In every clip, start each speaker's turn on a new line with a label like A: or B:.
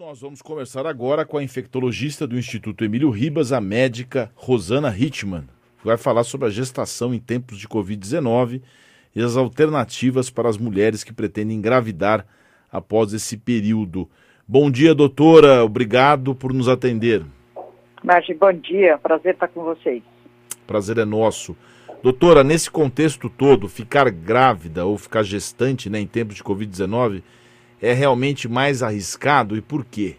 A: nós vamos conversar agora com a infectologista do Instituto Emílio Ribas, a médica Rosana Hitman, que vai falar sobre a gestação em tempos de Covid-19 e as alternativas para as mulheres que pretendem engravidar após esse período. Bom dia, doutora. Obrigado por nos atender.
B: Marge, bom dia. Prazer estar com vocês.
A: Prazer é nosso. Doutora, nesse contexto todo, ficar grávida ou ficar gestante né, em tempos de Covid-19 é realmente mais arriscado e por quê?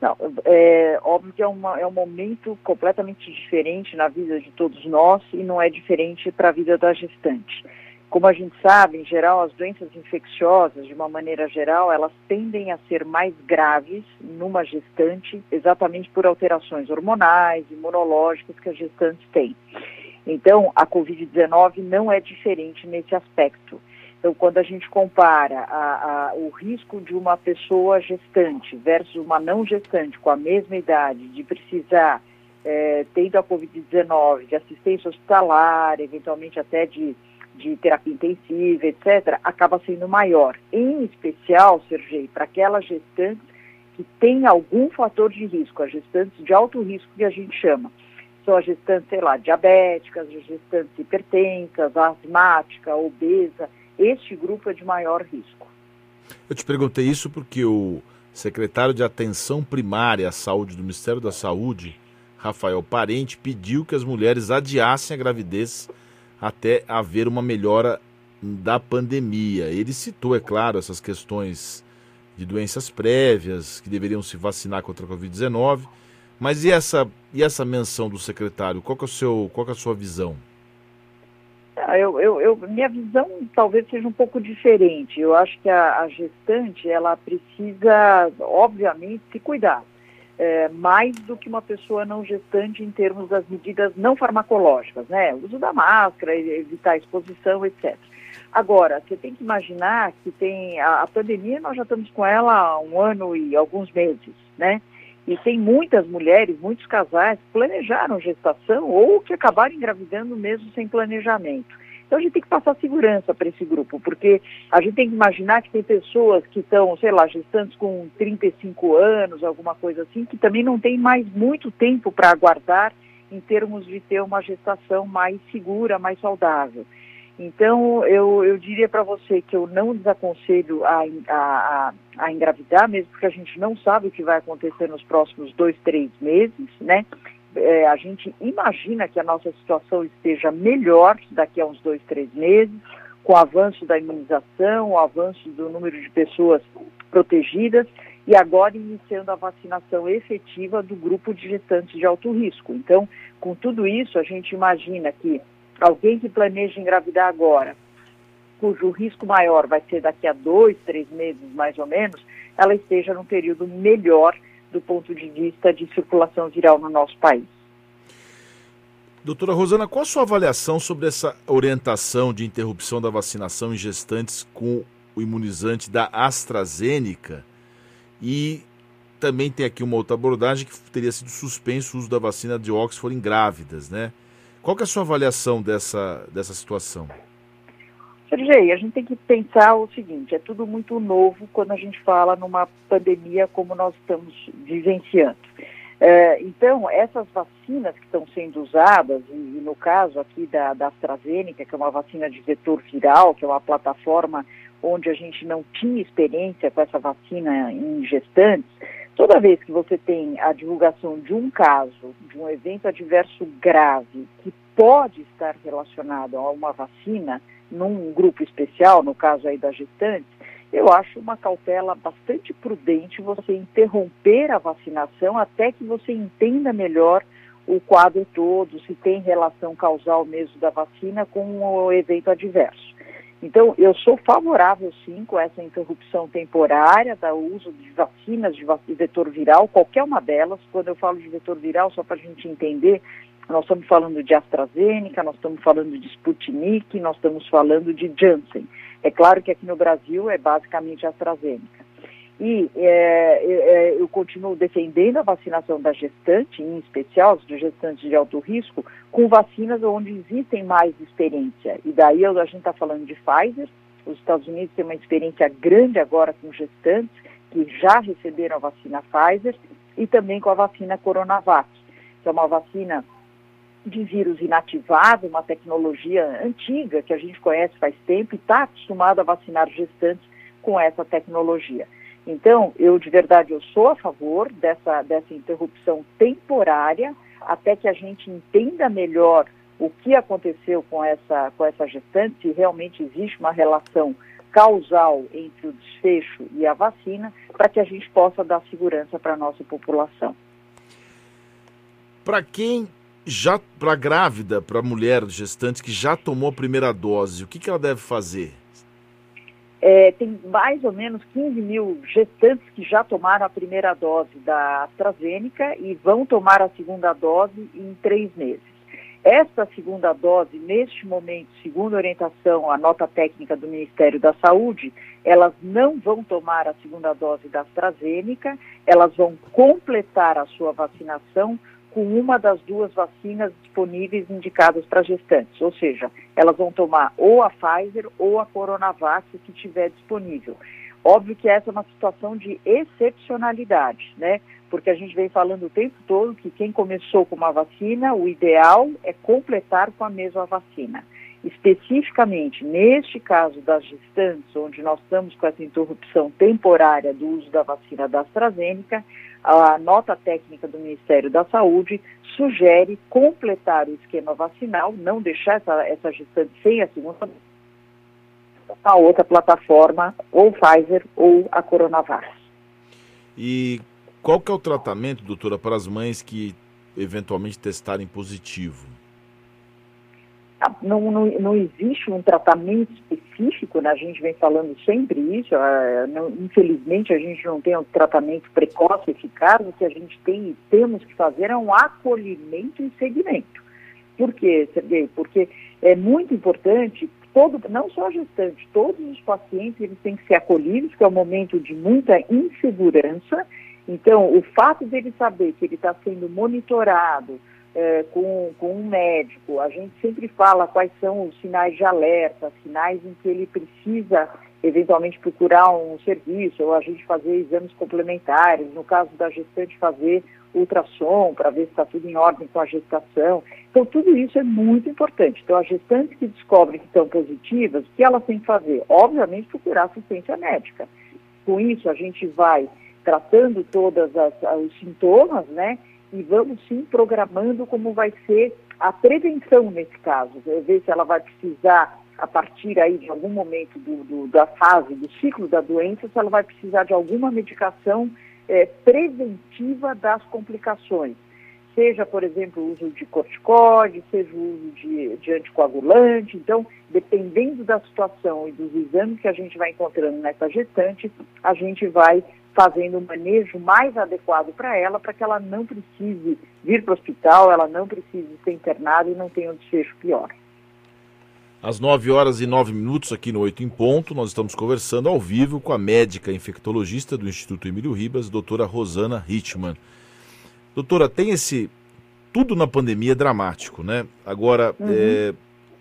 B: Não, é óbvio que é, uma, é um momento completamente diferente na vida de todos nós e não é diferente para a vida da gestante. Como a gente sabe, em geral, as doenças infecciosas, de uma maneira geral, elas tendem a ser mais graves numa gestante, exatamente por alterações hormonais, imunológicas que as gestantes têm. Então, a Covid-19 não é diferente nesse aspecto. Então, quando a gente compara a, a, o risco de uma pessoa gestante versus uma não gestante com a mesma idade de precisar, é, tendo a Covid-19, de assistência hospitalar, eventualmente até de, de terapia intensiva, etc., acaba sendo maior. Em especial, Sergei, para aquelas gestantes que têm algum fator de risco, as gestantes de alto risco que a gente chama. São as gestantes, sei lá, diabéticas, as gestantes hipertensas, asmática, obesa, este grupo é de maior risco.
A: Eu te perguntei isso porque o secretário de Atenção Primária à Saúde do Ministério da Saúde, Rafael Parente, pediu que as mulheres adiassem a gravidez até haver uma melhora da pandemia. Ele citou, é claro, essas questões de doenças prévias, que deveriam se vacinar contra a Covid-19. Mas e essa, e essa menção do secretário? Qual é, o seu, qual é a sua visão?
B: Eu, eu, eu, minha visão talvez seja um pouco diferente. Eu acho que a, a gestante ela precisa, obviamente, se cuidar. É, mais do que uma pessoa não gestante em termos das medidas não farmacológicas, né? O uso da máscara, evitar a exposição, etc. Agora, você tem que imaginar que tem a, a pandemia, nós já estamos com ela há um ano e alguns meses, né? E tem muitas mulheres, muitos casais que planejaram gestação ou que acabaram engravidando mesmo sem planejamento. Então a gente tem que passar segurança para esse grupo, porque a gente tem que imaginar que tem pessoas que estão, sei lá, gestantes com 35 anos, alguma coisa assim, que também não tem mais muito tempo para aguardar em termos de ter uma gestação mais segura, mais saudável. Então, eu, eu diria para você que eu não desaconselho a, a, a, engravidar, mesmo porque a gente não sabe o que vai acontecer nos próximos dois, três meses, né? É, a gente imagina que a nossa situação esteja melhor daqui a uns dois, três meses, com o avanço da imunização, o avanço do número de pessoas protegidas e agora iniciando a vacinação efetiva do grupo de gestantes de alto risco. Então, com tudo isso, a gente imagina que alguém que planeja engravidar agora, cujo risco maior vai ser daqui a dois, três meses mais ou menos, ela esteja num período melhor do ponto de vista de circulação viral no nosso país.
A: Doutora Rosana, qual a sua avaliação sobre essa orientação de interrupção da vacinação em gestantes com o imunizante da AstraZeneca? E também tem aqui uma outra abordagem que teria sido suspenso o uso da vacina de Oxford em grávidas, né? Qual é a sua avaliação dessa, dessa situação?
B: Sergei, a gente tem que pensar o seguinte, é tudo muito novo quando a gente fala numa pandemia como nós estamos vivenciando. É, então, essas vacinas que estão sendo usadas, e, e, no caso aqui da, da AstraZeneca, que é uma vacina de vetor viral, que é uma plataforma onde a gente não tinha experiência com essa vacina em gestantes, Toda vez que você tem a divulgação de um caso, de um evento adverso grave, que pode estar relacionado a uma vacina, num grupo especial, no caso aí da gestante, eu acho uma cautela bastante prudente você interromper a vacinação até que você entenda melhor o quadro todo, se tem relação causal mesmo da vacina com o evento adverso. Então, eu sou favorável, sim, com essa interrupção temporária do uso de vacinas de vetor viral, qualquer uma delas. Quando eu falo de vetor viral, só para a gente entender, nós estamos falando de AstraZeneca, nós estamos falando de Sputnik, nós estamos falando de Janssen. É claro que aqui no Brasil é basicamente AstraZeneca. E é, é, eu continuo defendendo a vacinação da gestante, em especial de gestantes de alto risco, com vacinas onde existem mais experiência. E daí a gente está falando de Pfizer, os Estados Unidos têm uma experiência grande agora com gestantes, que já receberam a vacina Pfizer e também com a vacina Coronavac, que é uma vacina de vírus inativado, uma tecnologia antiga que a gente conhece faz tempo e está acostumado a vacinar gestantes com essa tecnologia. Então, eu de verdade eu sou a favor dessa, dessa interrupção temporária até que a gente entenda melhor o que aconteceu com essa, com essa gestante, se realmente existe uma relação causal entre o desfecho e a vacina, para que a gente possa dar segurança para a nossa população.
A: Para quem já, para grávida, para mulher gestante que já tomou a primeira dose, o que, que ela deve fazer?
B: É, tem mais ou menos 15 mil gestantes que já tomaram a primeira dose da AstraZeneca e vão tomar a segunda dose em três meses. Esta segunda dose, neste momento, segundo a orientação, a nota técnica do Ministério da Saúde, elas não vão tomar a segunda dose da AstraZeneca, elas vão completar a sua vacinação com uma das duas vacinas disponíveis indicadas para gestantes, ou seja, elas vão tomar ou a Pfizer ou a Coronavac que tiver disponível. Óbvio que essa é uma situação de excepcionalidade, né? Porque a gente vem falando o tempo todo que quem começou com uma vacina, o ideal é completar com a mesma vacina. Especificamente, neste caso das gestantes, onde nós estamos com essa interrupção temporária do uso da vacina da AstraZeneca, a nota técnica do Ministério da Saúde sugere completar o esquema vacinal, não deixar essa, essa gestante sem a segunda a outra plataforma, ou Pfizer ou a Coronavac.
A: E qual que é o tratamento, doutora, para as mães que eventualmente testarem positivo?
B: Não, não, não existe um tratamento específico, né? a gente vem falando sempre isso, uh, não, infelizmente a gente não tem um tratamento precoce eficaz, o que a gente tem temos que fazer é um acolhimento e segmento. Por quê, Sergei? Porque é muito importante, todo, não só gestante, todos os pacientes eles têm que ser acolhidos, que é um momento de muita insegurança, então o fato dele saber que ele está sendo monitorado, é, com, com um médico, a gente sempre fala quais são os sinais de alerta, sinais em que ele precisa eventualmente procurar um serviço ou a gente fazer exames complementares, no caso da gestante fazer ultrassom para ver se está tudo em ordem com a gestação. Então tudo isso é muito importante. Então as gestantes que descobrem que estão positivas, o que elas têm que fazer? Obviamente procurar assistência médica. Com isso a gente vai tratando todos os sintomas, né? E vamos sim programando como vai ser a prevenção nesse caso, ver se ela vai precisar, a partir aí de algum momento do, do, da fase, do ciclo da doença, se ela vai precisar de alguma medicação é, preventiva das complicações. Seja, por exemplo, o uso de corticóide, seja o uso de, de anticoagulante. Então, dependendo da situação e dos exames que a gente vai encontrando nessa gestante, a gente vai fazendo um manejo mais adequado para ela, para que ela não precise vir para o hospital, ela não precise ser internada e não tenha um desfecho pior.
A: Às 9 horas e 9 minutos, aqui no 8 em Ponto, nós estamos conversando ao vivo com a médica infectologista do Instituto Emílio Ribas, doutora Rosana Hitman. Doutora, tem esse. Tudo na pandemia é dramático, né? Agora, uhum. é,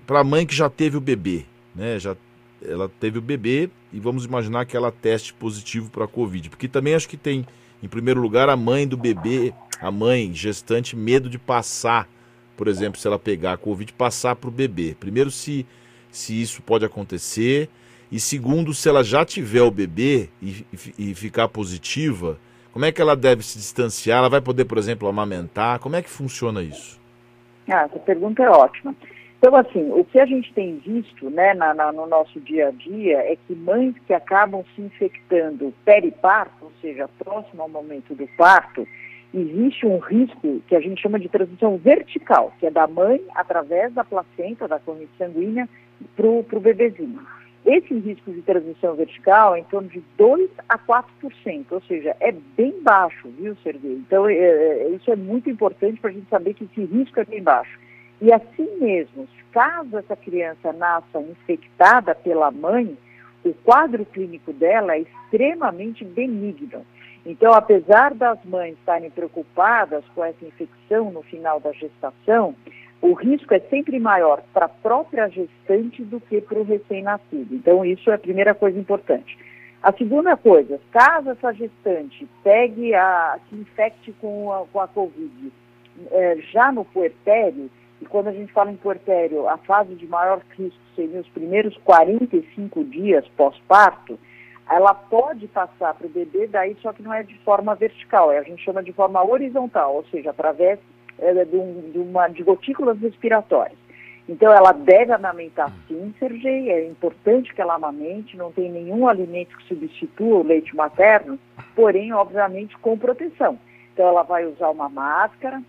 A: para a mãe que já teve o bebê, né? Já ela teve o bebê e vamos imaginar que ela teste positivo para a Covid. Porque também acho que tem, em primeiro lugar, a mãe do bebê, a mãe gestante, medo de passar, por exemplo, se ela pegar a Covid, passar para o bebê. Primeiro, se, se isso pode acontecer. E segundo, se ela já tiver o bebê e, e, e ficar positiva, como é que ela deve se distanciar? Ela vai poder, por exemplo, amamentar? Como é que funciona isso?
B: Ah, essa pergunta é ótima. Então, assim, o que a gente tem visto né, na, na, no nosso dia a dia é que mães que acabam se infectando periparto, ou seja, próximo ao momento do parto, existe um risco que a gente chama de transmissão vertical, que é da mãe através da placenta, da corrente sanguínea, para o bebezinho. Esse risco de transmissão vertical é em torno de 2 a 4%, ou seja, é bem baixo, viu, Sergei? Então, é, é, isso é muito importante para a gente saber que esse risco é bem baixo. E assim mesmo, caso essa criança nasça infectada pela mãe, o quadro clínico dela é extremamente benigno. Então, apesar das mães estarem preocupadas com essa infecção no final da gestação, o risco é sempre maior para a própria gestante do que para o recém-nascido. Então, isso é a primeira coisa importante. A segunda coisa, caso essa gestante pegue a, se infecte com a, com a Covid é, já no puerpério, e quando a gente fala em puerpério, a fase de maior risco seria os primeiros 45 dias pós-parto, ela pode passar para o bebê, daí só que não é de forma vertical, é, a gente chama de forma horizontal, ou seja, através é, de, um, de, uma, de gotículas respiratórias. Então, ela deve amamentar sim, Sergei, é importante que ela amamente, não tem nenhum alimento que substitua o leite materno, porém, obviamente, com proteção. Então, ela vai usar uma máscara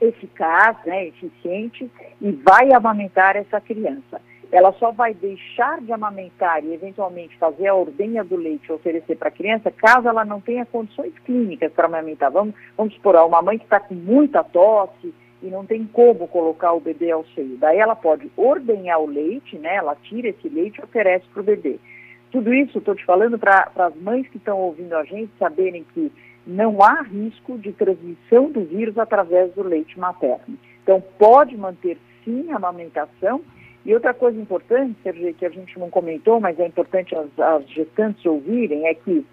B: eficaz, né, eficiente, e vai amamentar essa criança. Ela só vai deixar de amamentar e, eventualmente, fazer a ordenha do leite oferecer para a criança, caso ela não tenha condições clínicas para amamentar. Vamos, vamos supor, uma mãe que está com muita tosse, e não tem como colocar o bebê ao seio. Daí ela pode ordenhar o leite, né? Ela tira esse leite e oferece para o bebê. Tudo isso estou te falando para as mães que estão ouvindo a gente saberem que não há risco de transmissão do vírus através do leite materno. Então pode manter sim a amamentação. E outra coisa importante, Sergio, que a gente não comentou, mas é importante as, as gestantes ouvirem, é que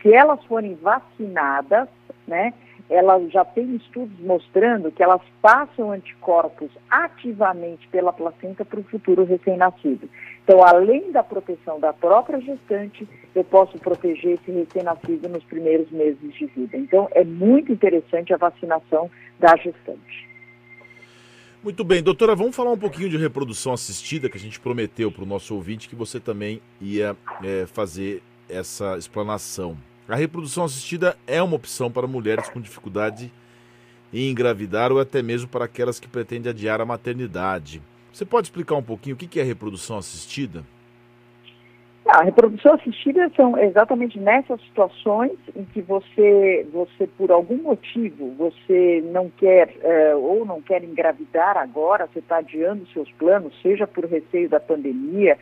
B: se elas forem vacinadas, né, elas já têm estudos mostrando que elas passam anticorpos ativamente pela placenta para o futuro recém-nascido. Então, além da proteção da própria gestante, eu posso proteger esse recém-nascido nos primeiros meses de vida. Então, é muito interessante a vacinação da gestante.
A: Muito bem, doutora, vamos falar um pouquinho de reprodução assistida, que a gente prometeu para o nosso ouvinte que você também ia é, fazer essa explanação. A reprodução assistida é uma opção para mulheres com dificuldade em engravidar ou até mesmo para aquelas que pretendem adiar a maternidade. Você pode explicar um pouquinho o que é reprodução assistida?
B: A reprodução assistida são exatamente nessas situações em que você, você por algum motivo, você não quer eh, ou não quer engravidar agora, você está adiando seus planos, seja por receio da pandemia,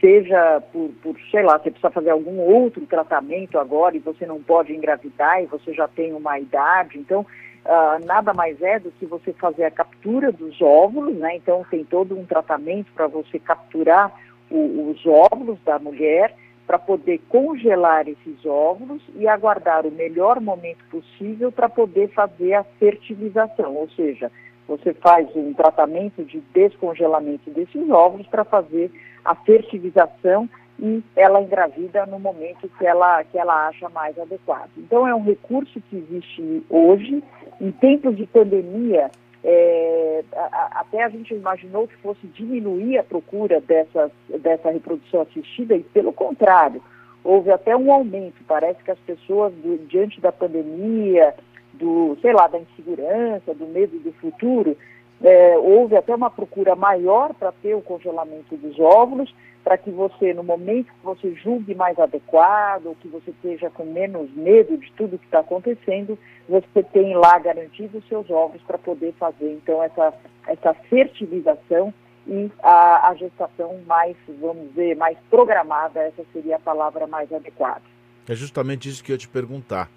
B: seja por, por, sei lá, você precisa fazer algum outro tratamento agora e você não pode engravidar e você já tem uma idade, então uh, nada mais é do que você fazer a captura dos óvulos, né? Então tem todo um tratamento para você capturar o, os óvulos da mulher para poder congelar esses óvulos e aguardar o melhor momento possível para poder fazer a fertilização, ou seja, você faz um tratamento de descongelamento desses óvulos para fazer a fertilização e ela engravida no momento que ela, que ela acha mais adequado. Então, é um recurso que existe hoje. Em tempos de pandemia, é, a, até a gente imaginou que fosse diminuir a procura dessas, dessa reprodução assistida, e pelo contrário, houve até um aumento. Parece que as pessoas, diante da pandemia, do, sei lá, da insegurança, do medo do futuro, é, houve até uma procura maior para ter o congelamento dos óvulos, para que você, no momento que você julgue mais adequado, ou que você esteja com menos medo de tudo que está acontecendo, você tem lá garantido os seus óvulos para poder fazer, então, essa, essa fertilização e a, a gestação mais, vamos dizer, mais programada, essa seria a palavra mais adequada.
A: É justamente isso que eu ia te perguntar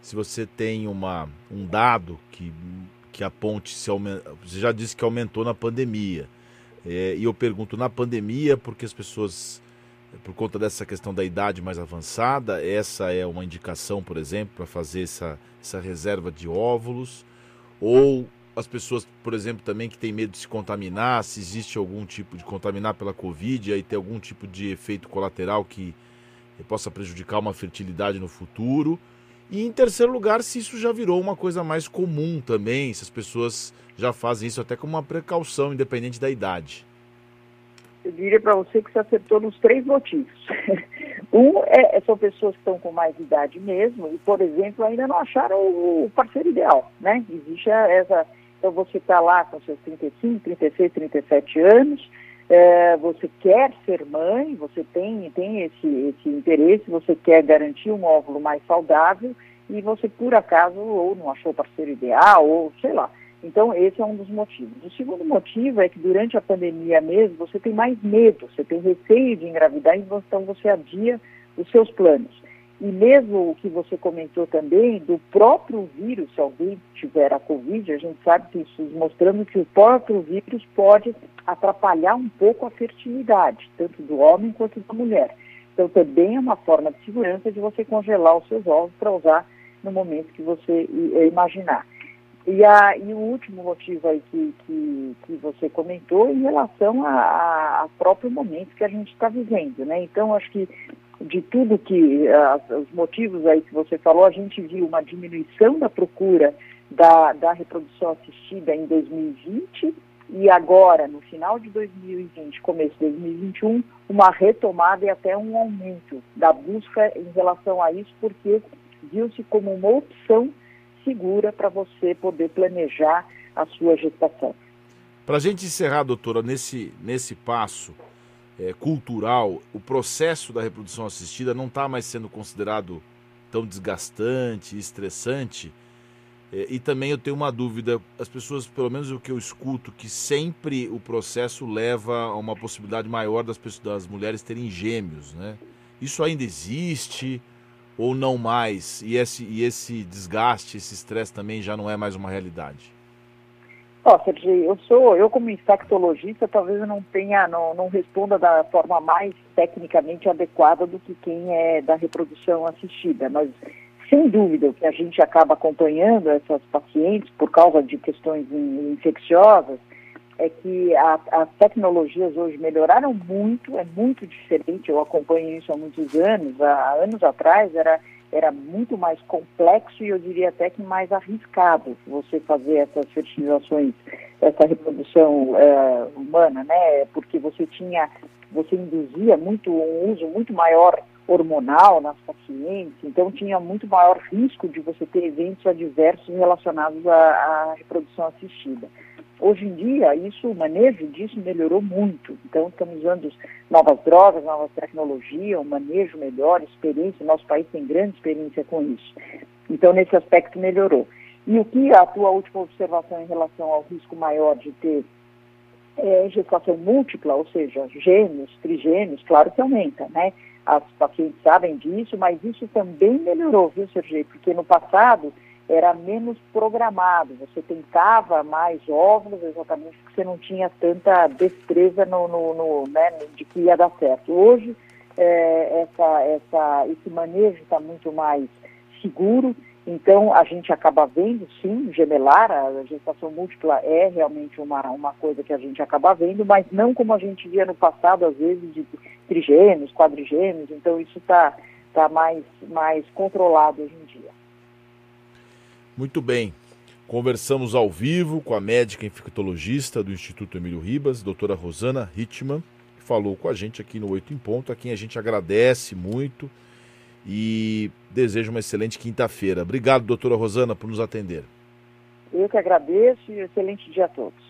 A: se você tem uma, um dado que, que aponte se aumentou, você já disse que aumentou na pandemia. É, e eu pergunto, na pandemia, porque as pessoas, por conta dessa questão da idade mais avançada, essa é uma indicação, por exemplo, para fazer essa, essa reserva de óvulos? Ou as pessoas, por exemplo, também que têm medo de se contaminar, se existe algum tipo de contaminar pela Covid, aí tem algum tipo de efeito colateral que possa prejudicar uma fertilidade no futuro? E em terceiro lugar, se isso já virou uma coisa mais comum também, se as pessoas já fazem isso até como uma precaução, independente da idade.
B: Eu diria para você que você acertou nos três motivos. um é, é, são pessoas que estão com mais idade mesmo e, por exemplo, ainda não acharam o parceiro ideal, né? Existe essa... Então você está lá com seus 35, 36, 37 anos, é, você quer ser mãe, você tem, tem esse, esse interesse, você quer garantir um óvulo mais saudável e você, por acaso, ou não achou o parceiro ideal, ou sei lá. Então, esse é um dos motivos. O segundo motivo é que durante a pandemia mesmo, você tem mais medo, você tem receio de engravidar, então você adia os seus planos. E mesmo o que você comentou também, do próprio vírus, se alguém tiver a Covid, a gente sabe que isso mostrando que o próprio vírus pode atrapalhar um pouco a fertilidade, tanto do homem quanto da mulher. Então, também é uma forma de segurança de você congelar os seus ovos para usar no momento que você imaginar. E, a, e o último motivo aí que, que, que você comentou em relação a, a próprio momento que a gente está vivendo, né? Então, acho que de tudo que, os motivos aí que você falou, a gente viu uma diminuição da procura da, da reprodução assistida em 2020 e agora, no final de 2020, começo de 2021, uma retomada e até um aumento da busca em relação a isso, porque viu-se como uma opção segura para você poder planejar a sua gestação.
A: Para a gente encerrar, doutora, nesse, nesse passo é, cultural, o processo da reprodução assistida não está mais sendo considerado tão desgastante, estressante. É, e também eu tenho uma dúvida: as pessoas, pelo menos o que eu escuto, que sempre o processo leva a uma possibilidade maior das, pessoas, das mulheres terem gêmeos, né? Isso ainda existe? ou não mais? E esse, e esse desgaste, esse estresse também já não é mais uma realidade?
B: Ó, oh, Sergi, eu sou, eu como infectologista, talvez eu não tenha, não, não responda da forma mais tecnicamente adequada do que quem é da reprodução assistida, mas sem dúvida o que a gente acaba acompanhando essas pacientes por causa de questões infecciosas é que a, as tecnologias hoje melhoraram muito, é muito diferente, eu acompanho isso há muitos anos, há anos atrás era, era muito mais complexo e eu diria até que mais arriscado você fazer essas fertilizações, essa reprodução é, humana, né, porque você tinha, você induzia muito um uso muito maior hormonal nas pacientes, então tinha muito maior risco de você ter eventos adversos relacionados à, à reprodução assistida. Hoje em dia, isso, o manejo disso melhorou muito. Então, estamos usando novas drogas, novas tecnologias, um manejo melhor, experiência. Nosso país tem grande experiência com isso. Então, nesse aspecto, melhorou. E o que a tua última observação em relação ao risco maior de ter é, gestação múltipla, ou seja, gêmeos, trigêmeos, claro que aumenta, né? As pacientes sabem disso, mas isso também melhorou, viu, Sergei? Porque no passado era menos programado, você tentava mais óvulos exatamente porque você não tinha tanta destreza no, no, no né, de que ia dar certo. Hoje, é, essa, essa, esse manejo está muito mais seguro, então a gente acaba vendo, sim, gemelar, a gestação múltipla é realmente uma, uma coisa que a gente acaba vendo, mas não como a gente via no passado, às vezes, de trigêmeos, quadrigêmeos, então isso está tá mais, mais controlado hoje em dia.
A: Muito bem. Conversamos ao vivo com a médica infectologista do Instituto Emílio Ribas, doutora Rosana Hitman, que falou com a gente aqui no Oito em Ponto, a quem a gente agradece muito e deseja uma excelente quinta-feira. Obrigado, doutora Rosana, por nos atender.
B: Eu que agradeço e excelente dia a todos.